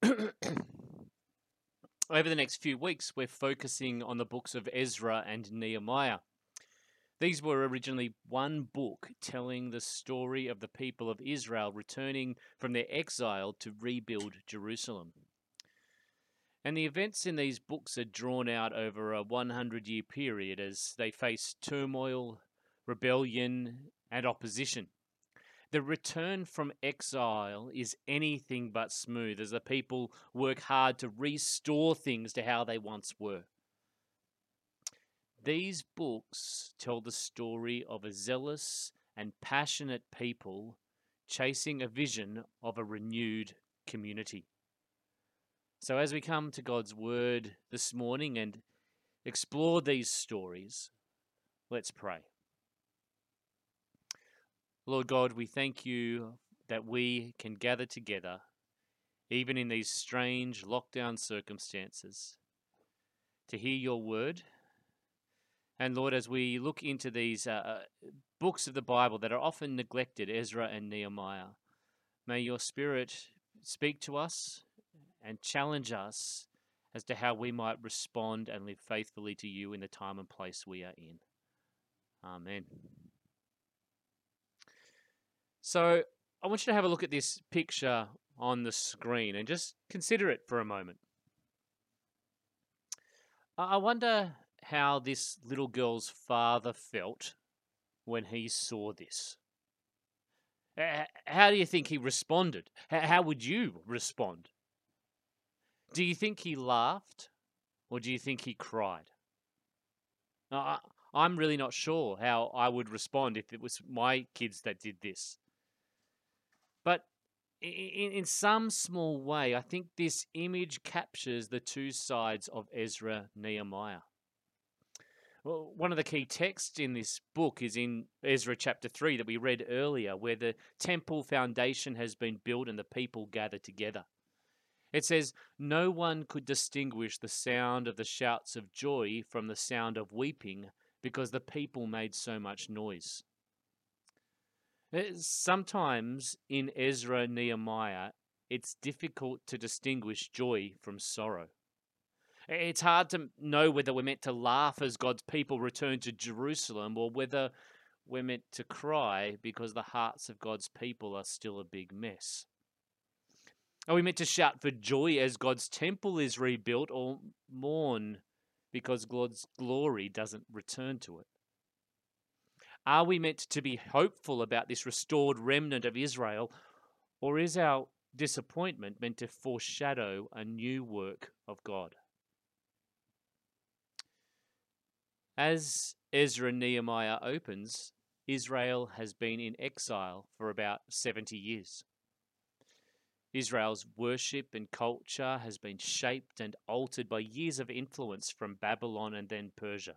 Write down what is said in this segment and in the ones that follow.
Over the next few weeks, we're focusing on the books of Ezra and Nehemiah. These were originally one book telling the story of the people of Israel returning from their exile to rebuild Jerusalem. And the events in these books are drawn out over a 100 year period as they face turmoil, rebellion, and opposition. The return from exile is anything but smooth as the people work hard to restore things to how they once were. These books tell the story of a zealous and passionate people chasing a vision of a renewed community. So, as we come to God's Word this morning and explore these stories, let's pray. Lord God, we thank you that we can gather together, even in these strange lockdown circumstances, to hear your word. And Lord, as we look into these uh, uh, books of the Bible that are often neglected, Ezra and Nehemiah, may your Spirit speak to us and challenge us as to how we might respond and live faithfully to you in the time and place we are in. Amen. So I want you to have a look at this picture on the screen and just consider it for a moment. I wonder how this little girl's father felt when he saw this. How do you think he responded? How would you respond? Do you think he laughed or do you think he cried? I'm really not sure how I would respond if it was my kids that did this. In, in some small way, I think this image captures the two sides of Ezra Nehemiah. Well, one of the key texts in this book is in Ezra chapter 3 that we read earlier, where the temple foundation has been built and the people gather together. It says, No one could distinguish the sound of the shouts of joy from the sound of weeping because the people made so much noise. Eh, sometimes in Ezra Nehemiah, it's difficult to distinguish joy from sorrow. It's hard to know whether we're meant to laugh as God's people return to Jerusalem or whether we're meant to cry because the hearts of God's people are still a big mess. Are we meant to shout for joy as God's temple is rebuilt or mourn because God's glory doesn't return to it? Are we meant to be hopeful about this restored remnant of Israel, or is our disappointment meant to foreshadow a new work of God? As Ezra Nehemiah opens, Israel has been in exile for about 70 years. Israel's worship and culture has been shaped and altered by years of influence from Babylon and then Persia.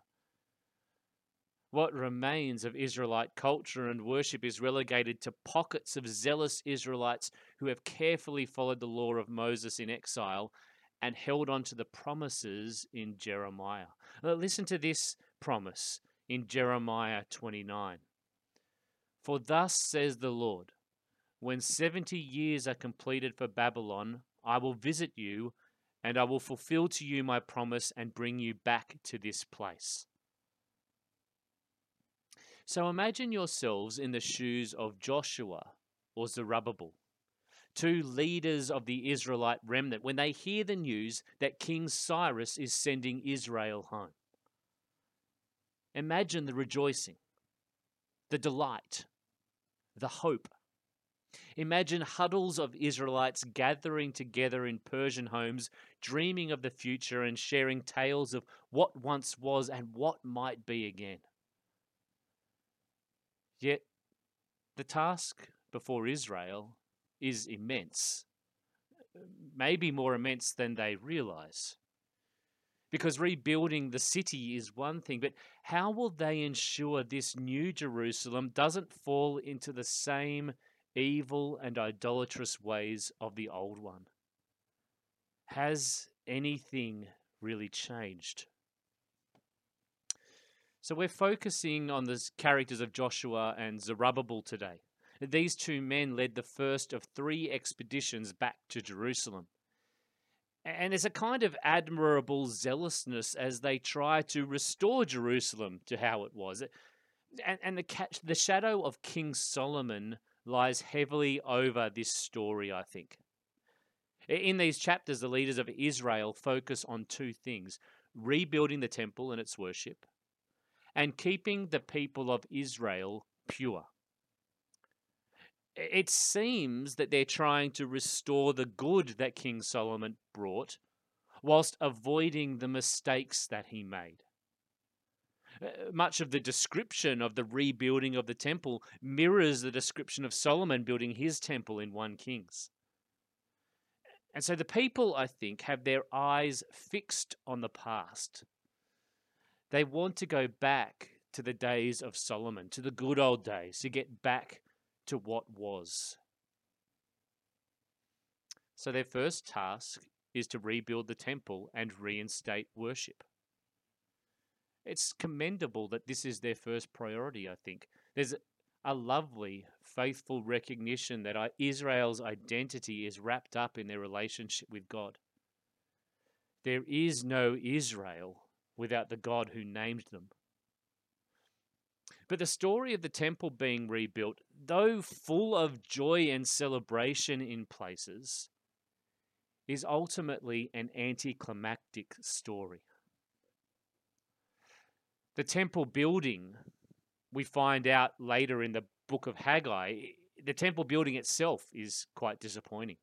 What remains of Israelite culture and worship is relegated to pockets of zealous Israelites who have carefully followed the law of Moses in exile and held on to the promises in Jeremiah. Uh, listen to this promise in Jeremiah 29. For thus says the Lord, when 70 years are completed for Babylon, I will visit you, and I will fulfill to you my promise and bring you back to this place. So imagine yourselves in the shoes of Joshua or Zerubbabel, two leaders of the Israelite remnant, when they hear the news that King Cyrus is sending Israel home. Imagine the rejoicing, the delight, the hope. Imagine huddles of Israelites gathering together in Persian homes, dreaming of the future and sharing tales of what once was and what might be again. Yet the task before Israel is immense, maybe more immense than they realize. Because rebuilding the city is one thing, but how will they ensure this new Jerusalem doesn't fall into the same evil and idolatrous ways of the old one? Has anything really changed? So we're focusing on the characters of Joshua and Zerubbabel today. These two men led the first of three expeditions back to Jerusalem. And there's a kind of admirable zealousness as they try to restore Jerusalem to how it was. And, and the, the shadow of King Solomon lies heavily over this story, I think. In these chapters, the leaders of Israel focus on two things rebuilding the temple and its worship, and keeping the people of Israel pure. It seems that they're trying to restore the good that King Solomon brought, whilst avoiding the mistakes that he made. Uh, much of the description of the rebuilding of the temple mirrors the description of Solomon building his temple in 1 Kings. And so the people, I think, have their eyes fixed on the past. They want to go back to the days of Solomon, to the good old days, to get back to what was. So their first task is to rebuild the temple and reinstate worship. It's commendable that this is their first priority, I think. There's a lovely, faithful recognition that Israel's identity is wrapped up in their relationship with God. There is no Israel without the God who named them. But the story of the temple being rebuilt, though full of joy and celebration in places, is ultimately an anticlimactic story. The temple building we find out later in the book of Haggai, the temple building itself is quite disappointing.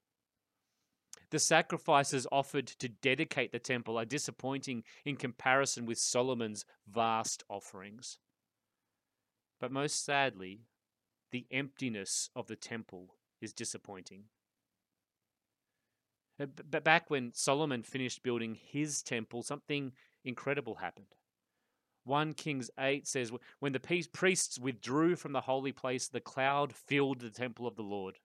The sacrifices offered to dedicate the temple are disappointing in comparison with Solomon's vast offerings. But most sadly, the emptiness of the temple is disappointing. Uh, but back when Solomon finished building his temple, something incredible happened. 1 Kings 8 says, When the priests withdrew from the holy place, the cloud filled the temple of the Lord.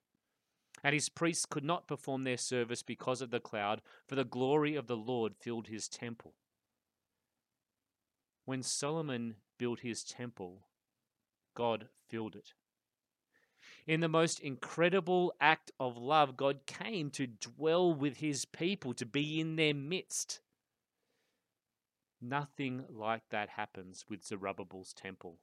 And his priests could not perform their service because of the cloud, for the glory of the Lord filled his temple. When Solomon built his temple, God filled it. In the most incredible act of love, God came to dwell with his people, to be in their midst. Nothing like that happens with Zerubbabel's temple.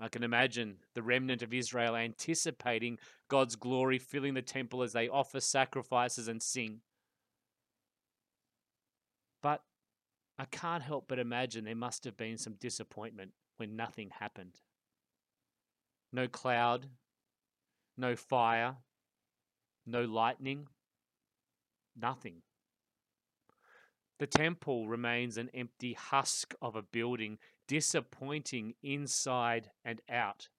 I can imagine the remnant of Israel anticipating God's glory filling the temple as they offer sacrifices and sing. But I can't help but imagine there must have been some disappointment when nothing happened. No cloud, no fire, no lightning, nothing. The temple remains an empty husk of a building, disappointing inside and out.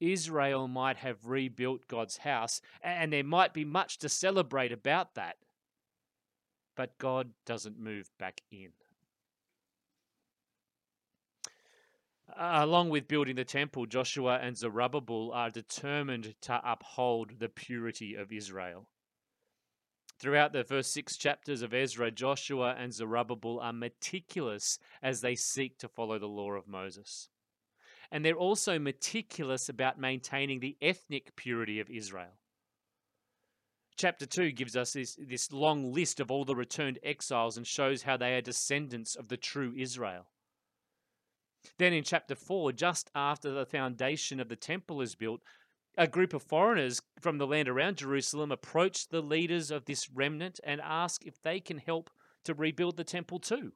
Israel might have rebuilt God's house, and there might be much to celebrate about that. But God doesn't move back in. Along with building the temple, Joshua and Zerubbabel are determined to uphold the purity of Israel. Throughout the first six chapters of Ezra, Joshua and Zerubbabel are meticulous as they seek to follow the law of Moses. And they're also meticulous about maintaining the ethnic purity of Israel. Chapter 2 gives us this, this long list of all the returned exiles and shows how they are descendants of the true Israel. Then in chapter 4, just after the foundation of the temple is built, a group of foreigners from the land around Jerusalem approach the leaders of this remnant and ask if they can help to rebuild the temple too.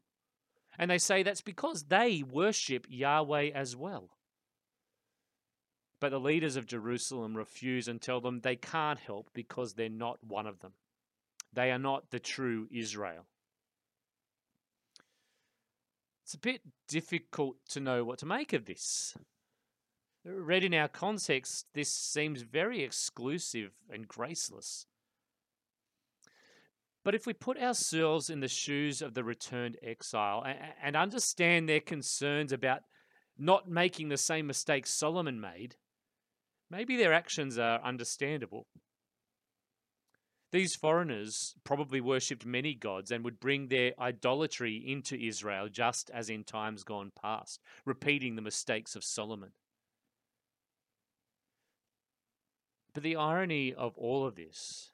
And they say that's because they worship Yahweh as well. But the leaders of Jerusalem refuse and tell them they can't help because they're not one of them. They are not the true Israel. It's a bit difficult to know what to make of this. Read in our context, this seems very exclusive and graceless. But if we put ourselves in the shoes of the returned exile and understand their concerns about not making the same mistakes Solomon made, maybe their actions are understandable. These foreigners probably worshipped many gods and would bring their idolatry into Israel just as in times gone past, repeating the mistakes of Solomon. But the irony of all of this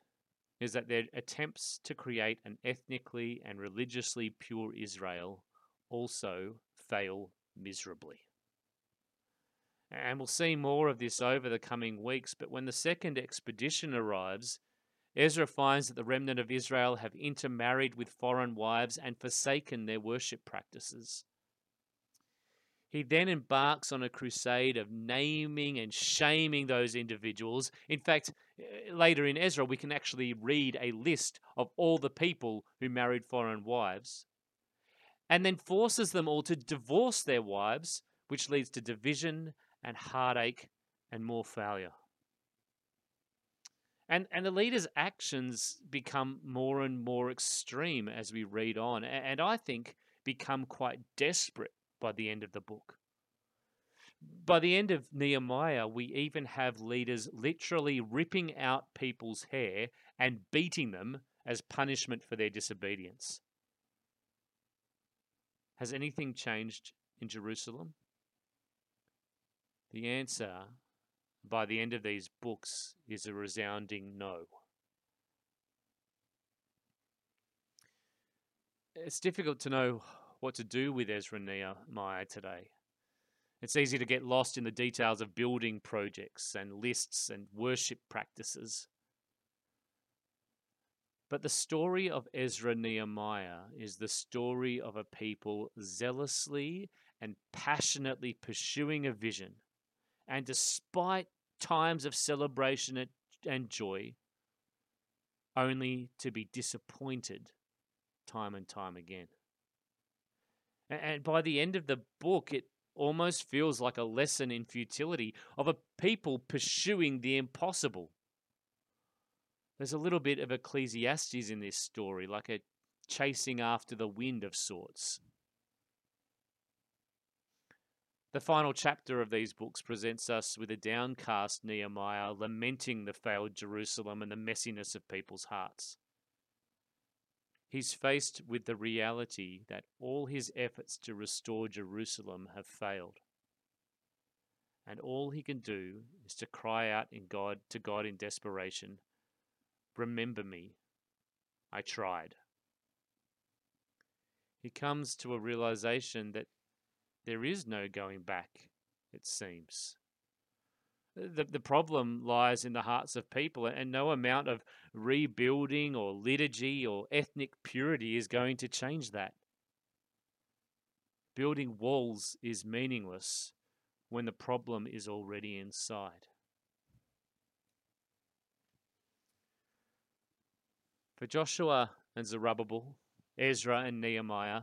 is that their attempts to create an ethnically and religiously pure Israel also fail miserably. And we'll see more of this over the coming weeks, but when the second expedition arrives, Ezra finds that the remnant of Israel have intermarried with foreign wives and forsaken their worship practices. He then embarks on a crusade of naming and shaming those individuals. In fact, eh, later in Ezra, we can actually read a list of all the people who married foreign wives, and then forces them all to divorce their wives, which leads to division and heartache and more failure. And, and the leader's actions become more and more extreme as we read on, and I think become quite desperate by the end of the book. By the end of Nehemiah, we even have leaders literally ripping out people's hair and beating them as punishment for their disobedience. Has anything changed in Jerusalem? The answer by the end of these books is a resounding no. It's difficult to know what to do with Ezra Nehemiah today. It's easy to get lost in the details of building projects and lists and worship practices. But the story of Ezra Nehemiah is the story of a people zealously and passionately pursuing a vision. And despite times of celebration and joy, only to be disappointed time and time again. And by the end of the book, it almost feels like a lesson in futility of a people pursuing the impossible. There's a little bit of Ecclesiastes in this story, like a chasing after the wind of sorts. The final chapter of these books presents us with a downcast Nehemiah lamenting the failed Jerusalem and the messiness of people's hearts. He's faced with the reality that all his efforts to restore Jerusalem have failed. And all he can do is to cry out in God to God in desperation, "Remember me. I tried." He comes to a realization that there is no going back, it seems. The, the problem lies in the hearts of people, and no amount of rebuilding or liturgy or ethnic purity is going to change that. Building walls is meaningless when the problem is already inside. For Joshua and Zerubbabel, Ezra and Nehemiah,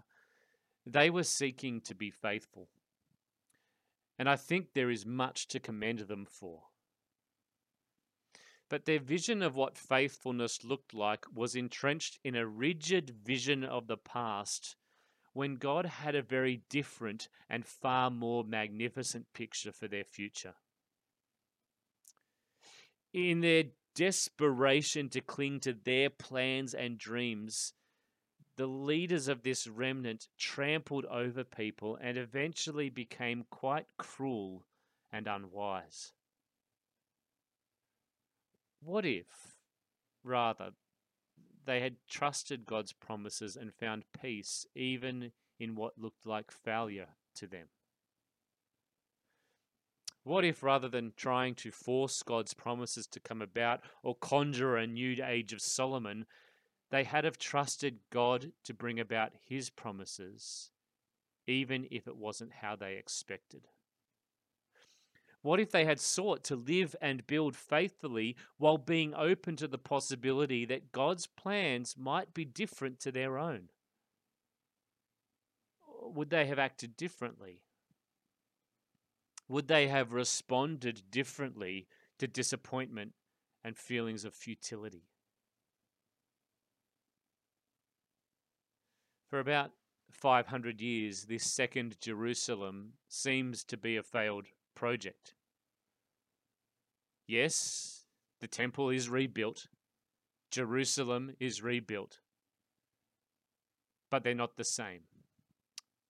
they were seeking to be faithful. And I think there is much to commend them for. But their vision of what faithfulness looked like was entrenched in a rigid vision of the past when God had a very different and far more magnificent picture for their future. In their desperation to cling to their plans and dreams, the leaders of this remnant trampled over people and eventually became quite cruel and unwise. What if, rather, they had trusted God's promises and found peace even in what looked like failure to them? What if, rather than trying to force God's promises to come about or conjure a new age of Solomon, they had have trusted God to bring about his promises, even if it wasn't how they expected? What if they had sought to live and build faithfully while being open to the possibility that God's plans might be different to their own? Would they have acted differently? Would they have responded differently to disappointment and feelings of futility? For about 500 years, this second Jerusalem seems to be a failed project. Yes, the temple is rebuilt, Jerusalem is rebuilt, but they're not the same.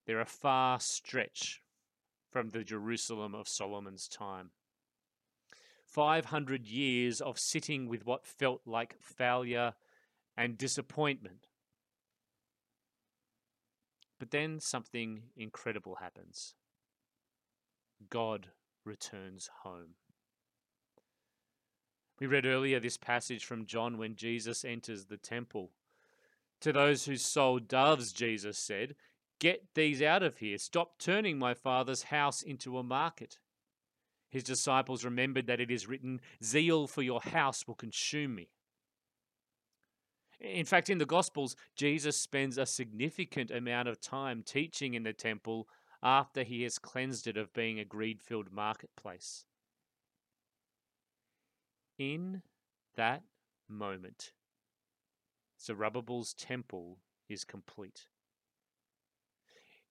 They're a far stretch from the Jerusalem of Solomon's time. 500 years of sitting with what felt like failure and disappointment. But then something incredible happens. God returns home. We read earlier this passage from John when Jesus enters the temple. To those who sold doves, Jesus said, Get these out of here. Stop turning my father's house into a market. His disciples remembered that it is written, Zeal for your house will consume me. In fact, in the Gospels, Jesus spends a significant amount of time teaching in the temple after he has cleansed it of being a greed filled marketplace. In that moment, Zerubbabel's temple is complete.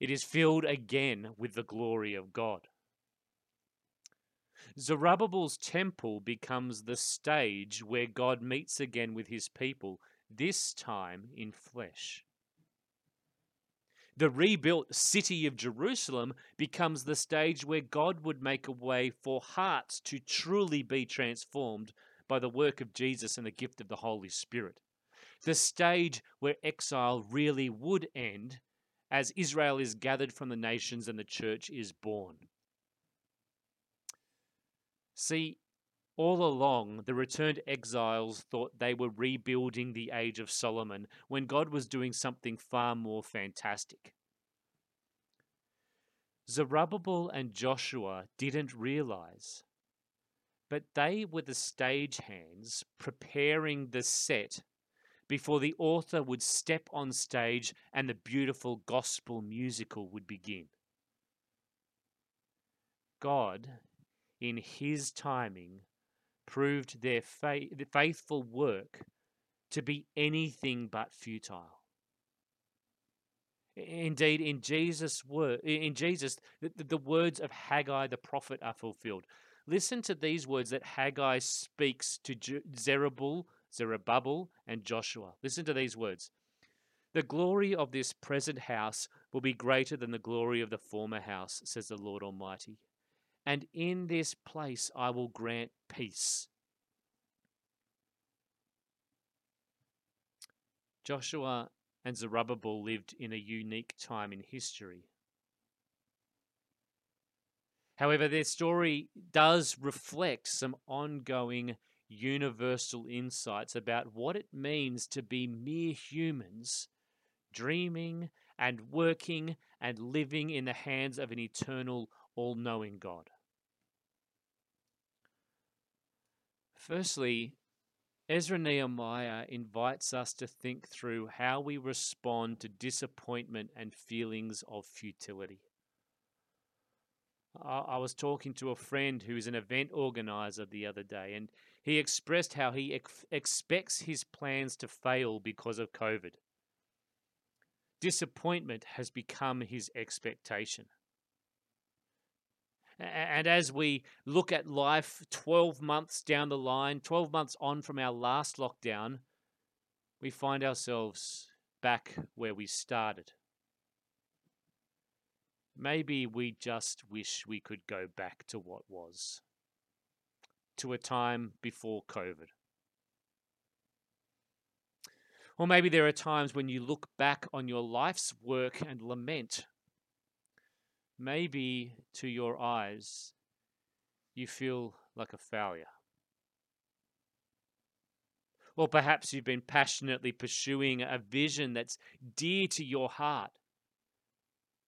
It is filled again with the glory of God. Zerubbabel's temple becomes the stage where God meets again with his people, this time in flesh. The rebuilt city of Jerusalem becomes the stage where God would make a way for hearts to truly be transformed by the work of Jesus and the gift of the Holy Spirit. The stage where exile really would end as Israel is gathered from the nations and the church is born. See, all along, the returned exiles thought they were rebuilding the age of Solomon when God was doing something far more fantastic. Zerubbabel and Joshua didn't realize, but they were the stagehands preparing the set before the author would step on stage and the beautiful gospel musical would begin. God, in His timing, proved their faithful work to be anything but futile. Indeed, in Jesus' word, in Jesus, the, the words of Haggai the prophet are fulfilled. Listen to these words that Haggai speaks to Zerubbabel Zerubbabel, and Joshua. Listen to these words The glory of this present house will be greater than the glory of the former house, says the Lord Almighty. And in this place I will grant peace. Joshua and Zerubbabel lived in a unique time in history. However, their story does reflect some ongoing universal insights about what it means to be mere humans, dreaming and working and living in the hands of an eternal, all knowing God. Firstly, Ezra Nehemiah invites us to think through how we respond to disappointment and feelings of futility. I was talking to a friend who is an event organizer the other day, and he expressed how he ex- expects his plans to fail because of COVID. Disappointment has become his expectation. And as we look at life 12 months down the line, 12 months on from our last lockdown, we find ourselves back where we started. Maybe we just wish we could go back to what was to a time before COVID. Or maybe there are times when you look back on your life's work and lament. Maybe to your eyes, you feel like a failure. Or perhaps you've been passionately pursuing a vision that's dear to your heart.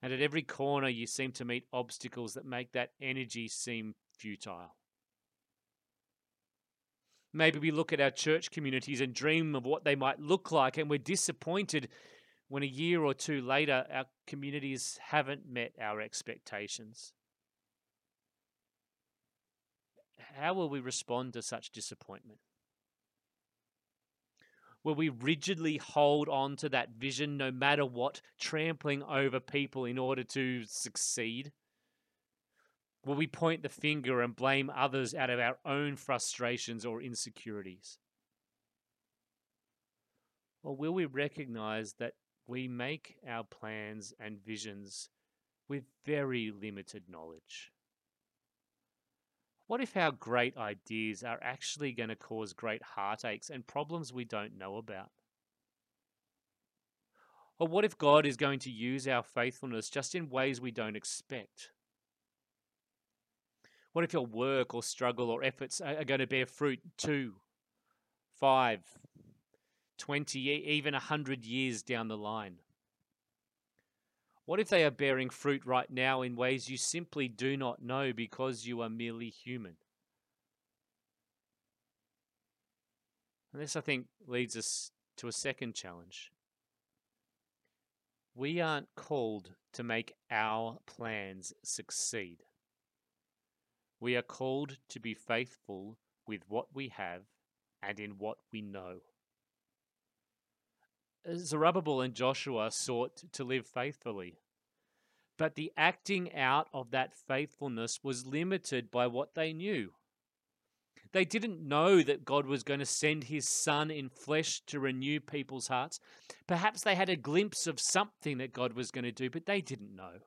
And at every corner, you seem to meet obstacles that make that energy seem futile. Maybe we look at our church communities and dream of what they might look like, and we're disappointed when a year or two later our communities haven't met our expectations. How will we respond to such disappointment? Will we rigidly hold on to that vision no matter what, trampling over people in order to succeed? Will we point the finger and blame others out of our own frustrations or insecurities? Or will we recognize that we make our plans and visions with very limited knowledge? What if our great ideas are actually going to cause great heartaches and problems we don't know about? Or what if God is going to use our faithfulness just in ways we don't expect? What if your work or struggle or efforts are going to bear fruit two, five, 20, even 100 years down the line? What if they are bearing fruit right now in ways you simply do not know because you are merely human? And this, I think, leads us to a second challenge. We aren't called to make our plans succeed. We are called to be faithful with what we have and in what we know. Uh, Zerubbabel and Joshua sought to live faithfully, but the acting out of that faithfulness was limited by what they knew. They didn't know that God was going to send his son in flesh to renew people's hearts. Perhaps they had a glimpse of something that God was going to do, but they didn't know.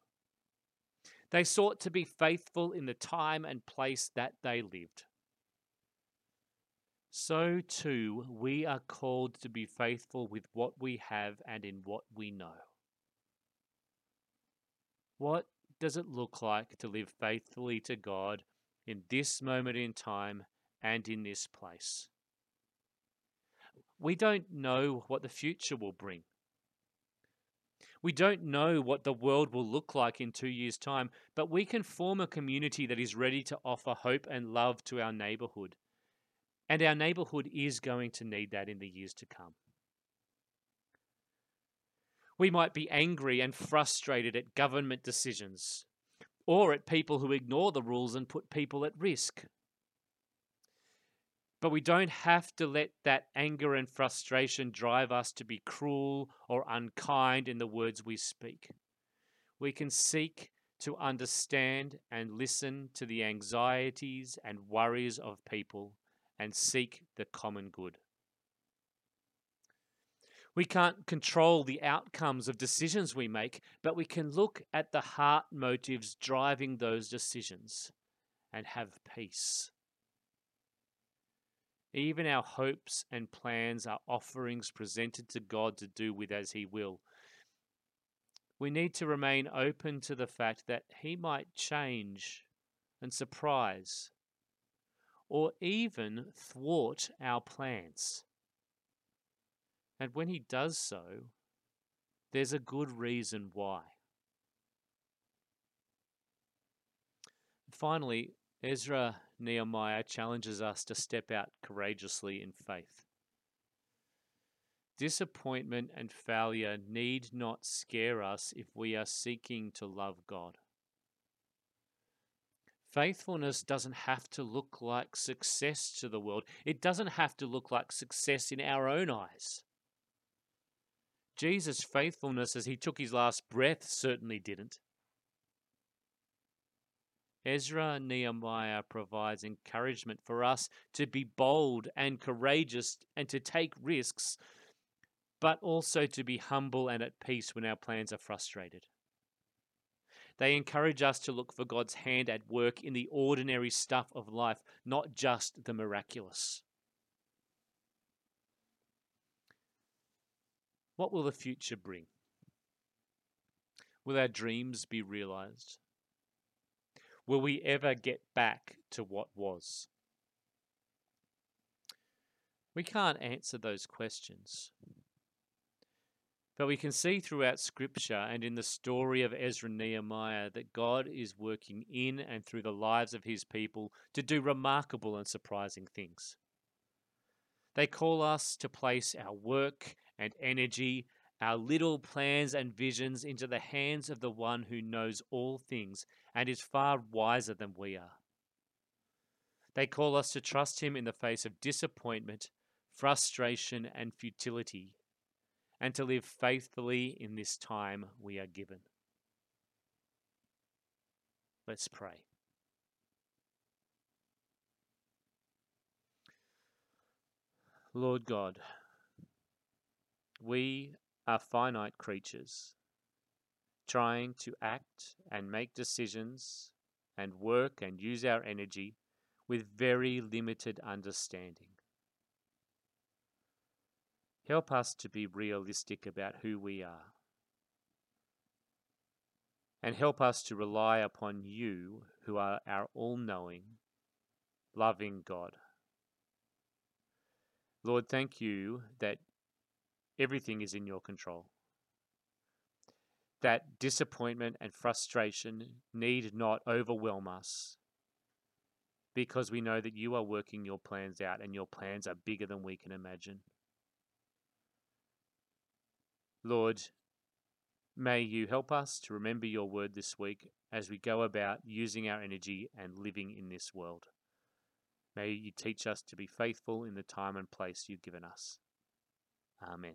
They sought to be faithful in the time and place that they lived. So too, we are called to be faithful with what we have and in what we know. What does it look like to live faithfully to God in this moment in time and in this place. We don't know what the future will bring. We don't know what the world will look like in two years' time, but we can form a community that is ready to offer hope and love to our neighborhood. And our neighborhood is going to need that in the years to come. We might be angry and frustrated at government decisions or at people who ignore the rules and put people at risk. But we don't have to let that anger and frustration drive us to be cruel or unkind in the words we speak. We can seek to understand and listen to the anxieties and worries of people and seek the common good. We can't control the outcomes of decisions we make, but we can look at the heart motives driving those decisions and have peace. Even our hopes and plans are offerings presented to God to do with as He will. We need to remain open to the fact that He might change and surprise or even thwart our plans. And when He does so, there's a good reason why. Finally, Ezra Nehemiah challenges us to step out courageously in faith. Disappointment and failure need not scare us if we are seeking to love God. Faithfulness doesn't have to look like success to the world. It doesn't have to look like success in our own eyes. Jesus' faithfulness as he took his last breath certainly didn't. Ezra Nehemiah provides encouragement for us to be bold and courageous and to take risks, but also to be humble and at peace when our plans are frustrated. They encourage us to look for God's hand at work in the ordinary stuff of life, not just the miraculous. What will the future bring? Will our dreams be realized? Will we ever get back to what was? We can't answer those questions. But we can see throughout Scripture and in the story of Ezra and Nehemiah that God is working in and through the lives of his people to do remarkable and surprising things. They call us to place our work and energy our little plans and visions into the hands of the one who knows all things and is far wiser than we are. They call us to trust him in the face of disappointment, frustration, and futility, and to live faithfully in this time we are given. Let's pray. Lord God, we are finite creatures, trying to act and make decisions and work and use our energy with very limited understanding. Help us to be realistic about who we are. And help us to rely upon you, who are our all knowing, loving God. Lord, thank you that everything is in your control. That disappointment and frustration need not overwhelm us because we know that you are working your plans out and your plans are bigger than we can imagine. Lord, may you help us to remember your word this week as we go about using our energy and living in this world. May you teach us to be faithful in the time and place you've given us. Amen.